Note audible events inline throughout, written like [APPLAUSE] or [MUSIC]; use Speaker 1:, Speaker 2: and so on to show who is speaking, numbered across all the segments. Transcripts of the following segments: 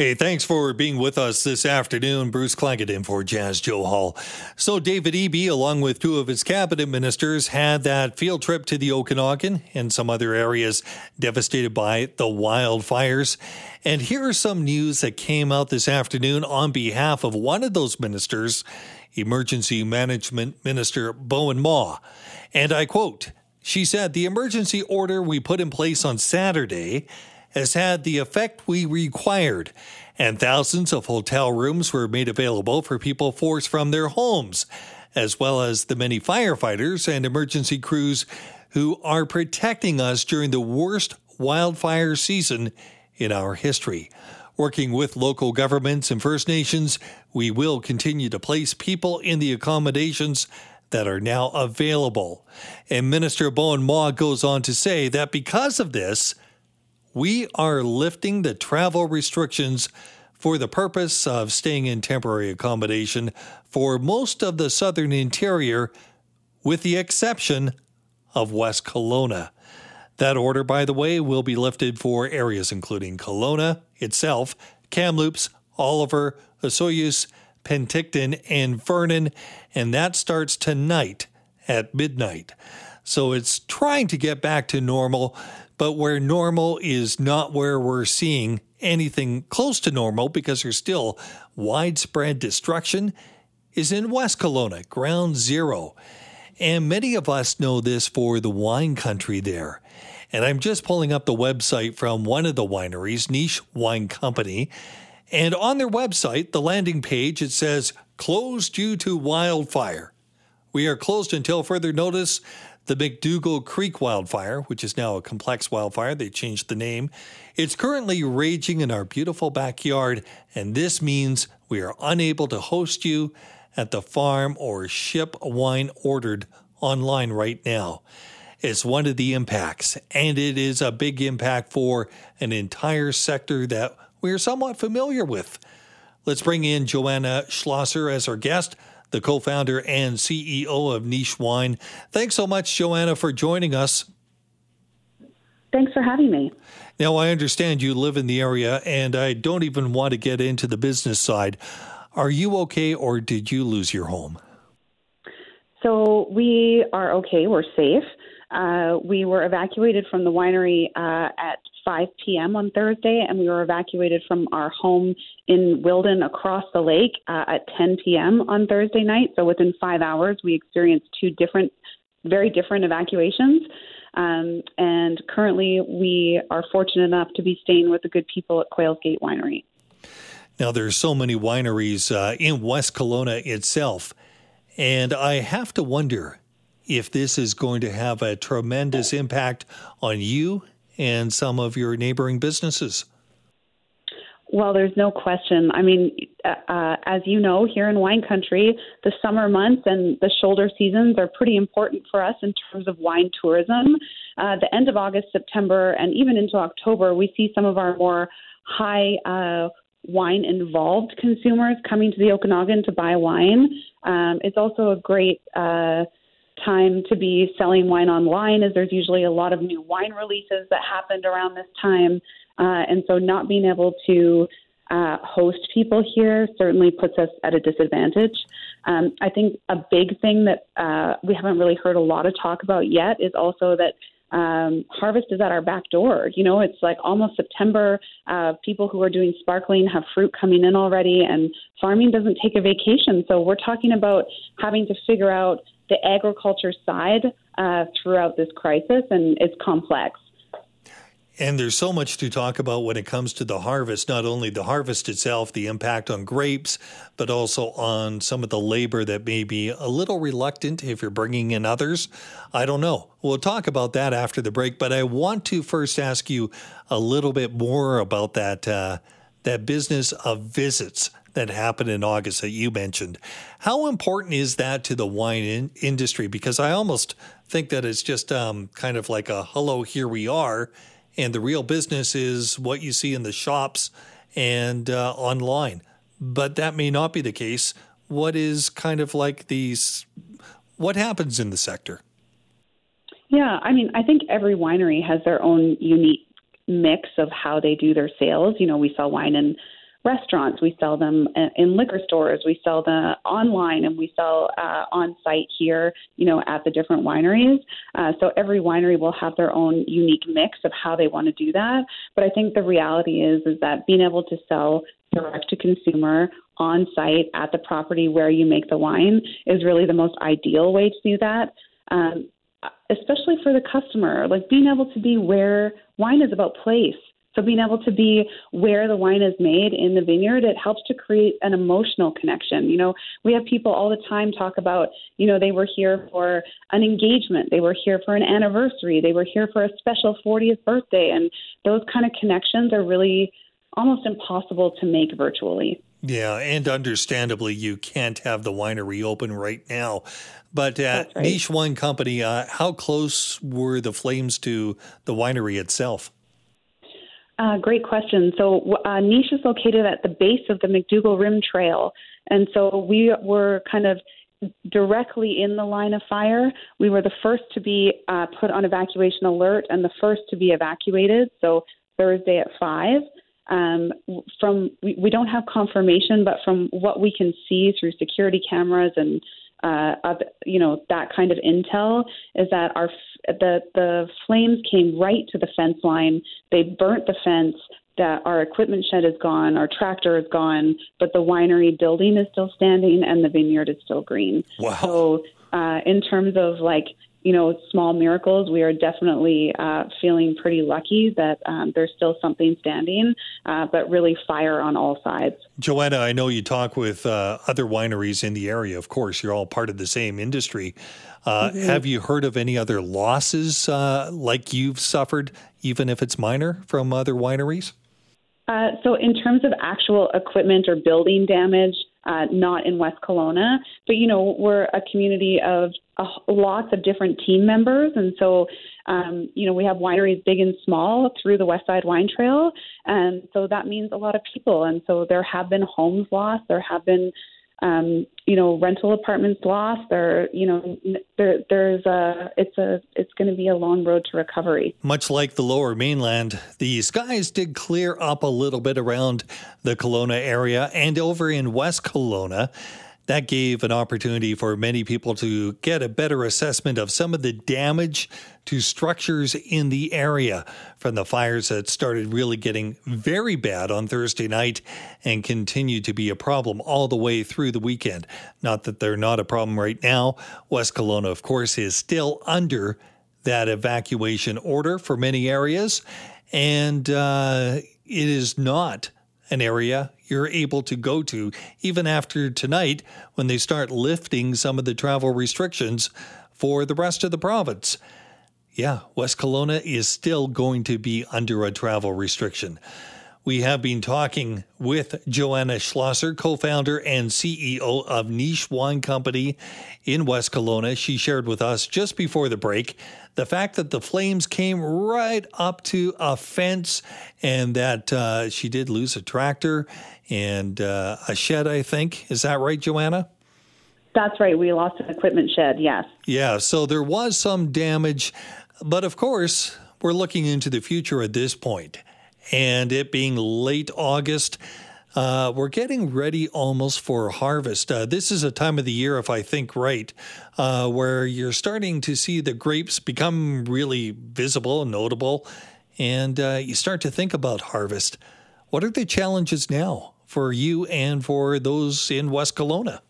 Speaker 1: Hey, thanks for being with us this afternoon. Bruce Claggett in for Joe Hall. So, David Eby, along with two of his cabinet ministers, had that field trip to the Okanagan and some other areas devastated by the wildfires. And here are some news that came out this afternoon on behalf of one of those ministers, Emergency Management Minister Bowinn Ma. And I quote, she said, The emergency order we put in place on Saturday has had the effect we required, and thousands of hotel rooms were made available for people forced from their homes, as well as the many firefighters and emergency crews who are protecting us during the worst wildfire season in our history. Working with local governments and First Nations, we will continue to place people in the accommodations that are now available. And Minister Bowinn Ma goes on to say that because of this, we are lifting the travel restrictions for the purpose of staying in temporary accommodation for most of the southern interior, with the exception of West Kelowna. That order, by the way, will be lifted for areas including Kelowna itself, Kamloops, Oliver, Osoyoos, Penticton, and Vernon, and that starts tonight at midnight. So it's trying to get back to normal but where normal is not where we're seeing anything close to normal because there's still widespread destruction is in West Kelowna, ground zero. And many of us know this for the wine country there. And I'm just pulling up the website from one of the wineries, Niche Wine Company. And on their website, the landing page, it says, closed due to wildfire. We are closed until further notice. The McDougall Creek wildfire, which is now a complex wildfire, they changed the name. It's currently raging in our beautiful backyard, and this means we are unable to host you at the farm or ship wine ordered online right now. It's one of the impacts, and it is a big impact for an entire sector that we're somewhat familiar with. Let's bring in Joanna Schlosser as our guest the co founder and CEO of Niche Wine. Thanks so much, Joanna, for joining us.
Speaker 2: Thanks for having me.
Speaker 1: Now, I understand you live in the area, and I don't even want to get into the business side. Are you okay, or did you lose your home?
Speaker 2: So, we are okay. We're safe. Uh, we were evacuated from the winery uh, at 5 p.m. on Thursday, and we were evacuated from our home in Wilden across the lake uh, at 10 p.m. on Thursday night. So within five hours, we experienced two different, very different evacuations. Um, and currently, we are fortunate enough to be staying with the good people at Quails Gate Winery.
Speaker 1: Now, there's so many wineries uh, in West Kelowna itself, and I have to wonder if this is going to have a tremendous impact on you and some of your neighboring businesses.
Speaker 2: Well, there's no question. I mean, uh, uh, as you know, here in wine country, the summer months and the shoulder seasons are pretty important for us in terms of wine tourism. Uh, the end of August, September, and even into October, we see some of our more high uh, wine involved consumers coming to the Okanagan to buy wine. Um, it's also a great uh, time to be selling wine online as there's usually a lot of new wine releases that happened around this time. Uh, and so not being able to uh, host people here certainly puts us at a disadvantage. Um, I think a big thing that uh, we haven't really heard a lot of talk about yet is also that um, harvest is at our back door. You know, it's like almost September. Uh, people who are doing sparkling have fruit coming in already, and farming doesn't take a vacation. So we're talking about having to figure out the agriculture side uh, throughout this crisis, and it's complex.
Speaker 1: And there's so much to talk about when it comes to the harvest, not only the harvest itself, the impact on grapes, but also on some of the labor that may be a little reluctant if you're bringing in others. I don't know. We'll talk about that after the break, but I want to first ask you a little bit more about that uh, that business of visits that happened in August that you mentioned. How important is that to the wine in- industry? Because I almost think that it's just um, kind of like a hello, here we are. And the real business is what you see in the shops and uh, online. But that may not be the case. What is kind of like these, what happens in the sector?
Speaker 2: Yeah, I mean, I think every winery has their own unique mix of how they do their sales. You know, we sell wine in restaurants, we sell them in liquor stores, we sell them online, and we sell uh, on site here, you know, at the different wineries. Uh, so every winery will have their own unique mix of how they want to do that. But I think the reality is is that being able to sell direct to consumer on site at the property where you make the wine is really the most ideal way to do that. Um, especially for the customer, like being able to be where wine is about place. So being able to be where the wine is made in the vineyard, it helps to create an emotional connection. You know, we have people all the time talk about, you know, they were here for an engagement, they were here for an anniversary, they were here for a special 40th birthday, and those kind of connections are really almost impossible to make virtually.
Speaker 1: Yeah, and understandably, you can't have the winery open right now. But at right. Niche Wine Company, uh, how close were the flames to the winery itself?
Speaker 2: Uh, great question. So, uh, Niche is located at the base of the McDougall Rim Trail. And so we were kind of directly in the line of fire. We were the first to be uh, put on evacuation alert and the first to be evacuated. So, Thursday at 5. Um, from we, we don't have confirmation, but from what we can see through security cameras and uh, of you know that kind of intel is that our the the flames came right to the fence line. They burnt the fence. That our equipment shed is gone, our tractor is gone, but the winery building is still standing and the vineyard is still green.
Speaker 1: Wow.
Speaker 2: So, uh, in terms of like you know, small miracles. We are definitely uh, feeling pretty lucky that um, there's still something standing, uh, but really fire on all sides.
Speaker 1: Joanna, I know you talk with uh, other wineries in the area. Of course, you're all part of the same industry. Uh, mm-hmm. Have you heard of any other losses uh, like you've suffered, even if it's minor, from other wineries?
Speaker 2: Uh, so, in terms of actual equipment or building damage, uh, not in West Kelowna. But, you know, we're a community of uh, lots of different team members. And so, um, you know, we have wineries big and small through the West Side Wine Trail. And so that means a lot of people. And so there have been homes lost, there have been um, you know, rental apartments lost. There, you know, there, there's a, it's a, it's going to be a long road to recovery.
Speaker 1: Much like the Lower Mainland, the skies did clear up a little bit around the Kelowna area and over in West Kelowna. That gave an opportunity for many people to get a better assessment of some of the damage to structures in the area from the fires that started really getting very bad on Thursday night and continue to be a problem all the way through the weekend. Not that they're not a problem right now. West Kelowna, of course, is still under that evacuation order for many areas, and uh, it is not an area you're able to go to even after tonight when they start lifting some of the travel restrictions for the rest of the province. Yeah, West Kelowna is still going to be under a travel restriction. We have been talking with Joanna Schlosser, co founder and CEO of Niche Wine Company in West Kelowna. She shared with us just before the break the fact that the flames came right up to a fence and that uh, she did lose a tractor and uh, a shed, I think. Is that right, Joanna?
Speaker 2: That's right. We lost an equipment shed, yes.
Speaker 1: Yeah, so there was some damage. But of course, we're looking into the future at this point and it being late August. Uh, we're getting ready almost for harvest. Uh, this is a time of the year, if I think right, uh, where you're starting to see the grapes become really visible and notable, and uh, you start to think about harvest. What are the challenges now for you and for those in West Kelowna?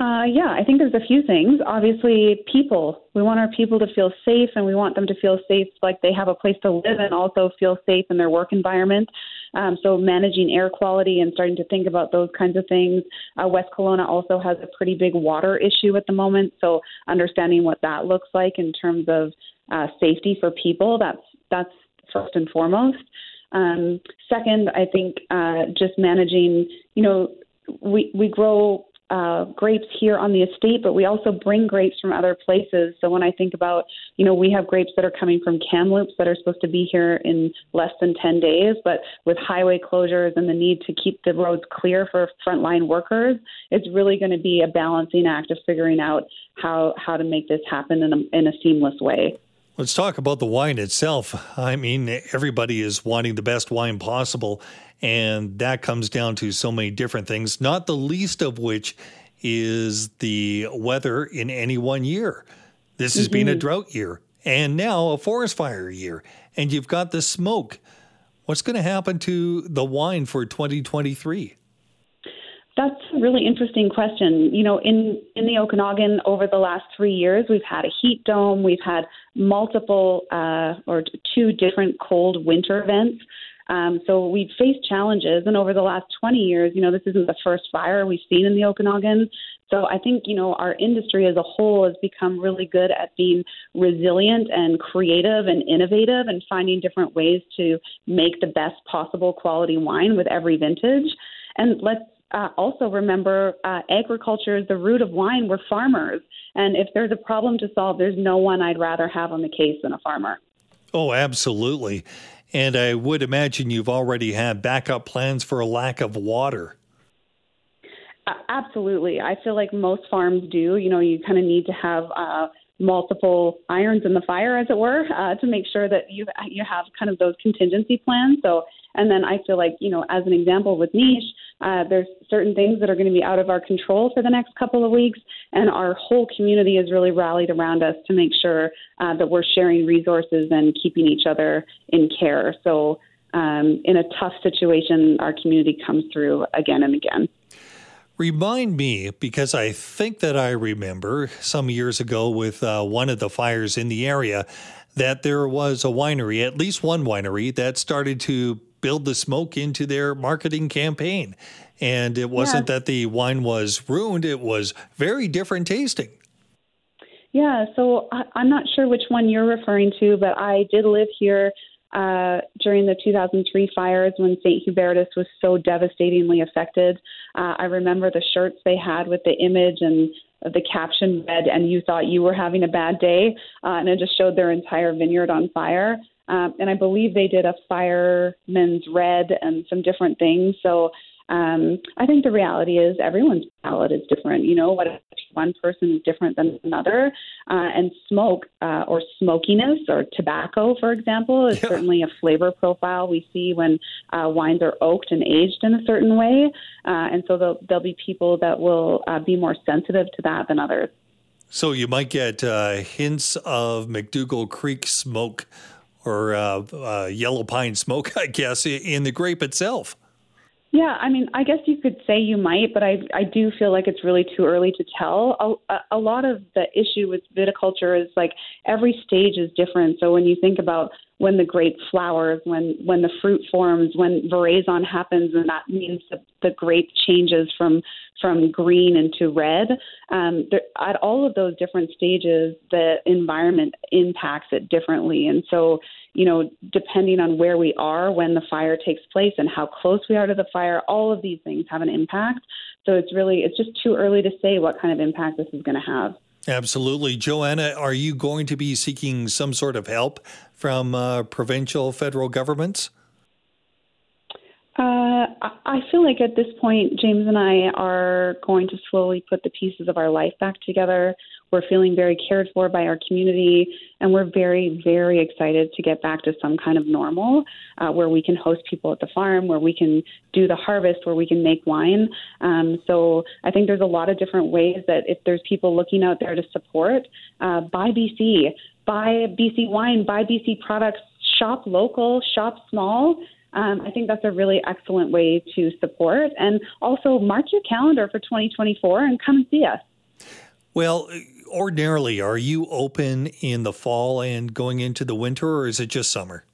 Speaker 2: Uh, yeah, I think there's a few things. Obviously, people. We want our people to feel safe, and we want them to feel safe like they have a place to live and also feel safe in their work environment. Um, so, managing air quality and starting to think about those kinds of things. Uh, West Kelowna also has a pretty big water issue at the moment. So, understanding what that looks like in terms of uh, safety for people, that's, that's first and foremost. Um, second, I think uh, just managing, you know, we, we grow uh, grapes here on the estate, but we also bring grapes from other places. So when I think about, you know, we have grapes that are coming from Kamloops that are supposed to be here in less than 10 days, but with highway closures and the need to keep the roads clear for frontline workers, it's really going to be a balancing act of figuring out how, how to make this happen in a, in a seamless way.
Speaker 1: Let's talk about the wine itself. I mean, everybody is wanting the best wine possible, and that comes down to so many different things, not the least of which is the weather in any one year. This has mm-hmm. been a mm-hmm. drought year, and now a forest fire year, and you've got the smoke. What's going to happen to the wine for 2023?
Speaker 2: Really interesting question. You know, in in the Okanagan over the last three years, we've had a heat dome, we've had multiple uh, or two different cold winter events. Um, so we've faced challenges, and over the last 20 years, you know, this isn't the first fire we've seen in the Okanagan. So I think you know our industry as a whole has become really good at being resilient and creative and innovative, and finding different ways to make the best possible quality wine with every vintage. And let's uh, also remember uh, agriculture is the root of wine. We're farmers. And if there's a problem to solve, there's no one I'd rather have on the case than a farmer.
Speaker 1: Oh, absolutely. And I would imagine you've already had backup plans for a lack of water.
Speaker 2: Uh, absolutely. I feel like most farms do. You know, you kind of need to have uh, multiple irons in the fire, as it were, uh, to make sure that you you have kind of those contingency plans. So, and then I feel like you know, as an example with niche, uh, there's certain things that are going to be out of our control for the next couple of weeks, and our whole community has really rallied around us to make sure uh, that we're sharing resources and keeping each other in care. So, um, in a tough situation, our community comes through again and again.
Speaker 1: Remind me, because I think that I remember some years ago with uh, one of the fires in the area, that there was a winery, at least one winery, that started to build the smoke into their marketing campaign. And it wasn't yeah. that the wine was ruined, it was very different tasting.
Speaker 2: Yeah, so I, am not sure which one you're referring to, but I did live here uh, during the 2003 fires when St. Hubertus was so devastatingly affected. Uh, I remember the shirts they had with the image and the caption read, and you thought you were having a bad day, uh, and it just showed their entire vineyard on fire. Um, and I believe they did a fireman's red and some different things. So um, I think the reality is everyone's palate is different. You know, what one person is different than another? Uh, and smoke uh, or smokiness or tobacco, for example, is yeah. certainly a flavor profile we see when uh, wines are oaked and aged in a certain way. Uh, and so there'll, there'll, be people that will uh, be more sensitive to that than others.
Speaker 1: So you might get uh, hints of McDougall Creek smoke or uh yellow pine smoke, [LAUGHS] I guess, in the grape itself.
Speaker 2: Yeah, I mean, I guess you could say you might, but I I do feel like it's really too early to tell. A, a lot of the issue with viticulture is like every stage is different. So when you think about when the grape flowers, when when the fruit forms, when veraison happens, and that means that the grape changes from from green into red. Um, there, at all of those different stages, the environment impacts it differently, and so you know, depending on where we are when the fire takes place and how close we are to the fire, all of these things have an impact. So it's really it's just too early to say what kind of impact this is going to have.
Speaker 1: Absolutely. Joanna, are you going to be seeking some sort of help from uh, provincial, federal governments?
Speaker 2: Uh, I feel like at this point, James and I are going to slowly put the pieces of our life back together. We're feeling very cared for by our community, and we're very, very excited to get back to some kind of normal uh, where we can host people at the farm, where we can do the harvest, where we can make wine. Um, so I think there's a lot of different ways that if there's people looking out there to support, uh, buy BC, buy BC wine, buy BC products, shop local, shop small um, I think that's a really excellent way to support. And also mark your calendar for 2024 and come see us.
Speaker 1: Well, ordinarily, are you open in the fall and going into the winter, or is it just summer?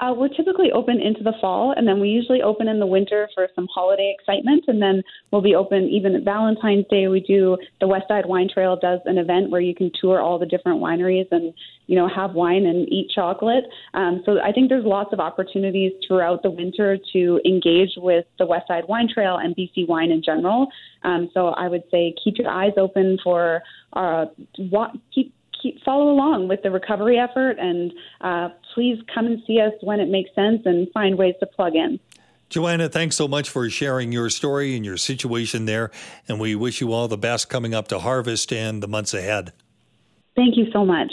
Speaker 2: Uh, we're typically open into the fall, and then we usually open in the winter for some holiday excitement, and then we'll be open even at Valentine's Day. We do the West Side Wine Trail does an event where you can tour all the different wineries and you know have wine and eat chocolate. Um, so I think there's lots of opportunities throughout the winter to engage with the West Side Wine Trail and BC wine in general. Um, so I would say keep your eyes open for uh, wa- keep keep follow along with the recovery effort and uh, please come and see us when it makes sense and find ways to plug in.
Speaker 1: Joanna, thanks so much for sharing your story and your situation there. And we wish you all the best coming up to harvest and the months ahead.
Speaker 2: Thank you so much.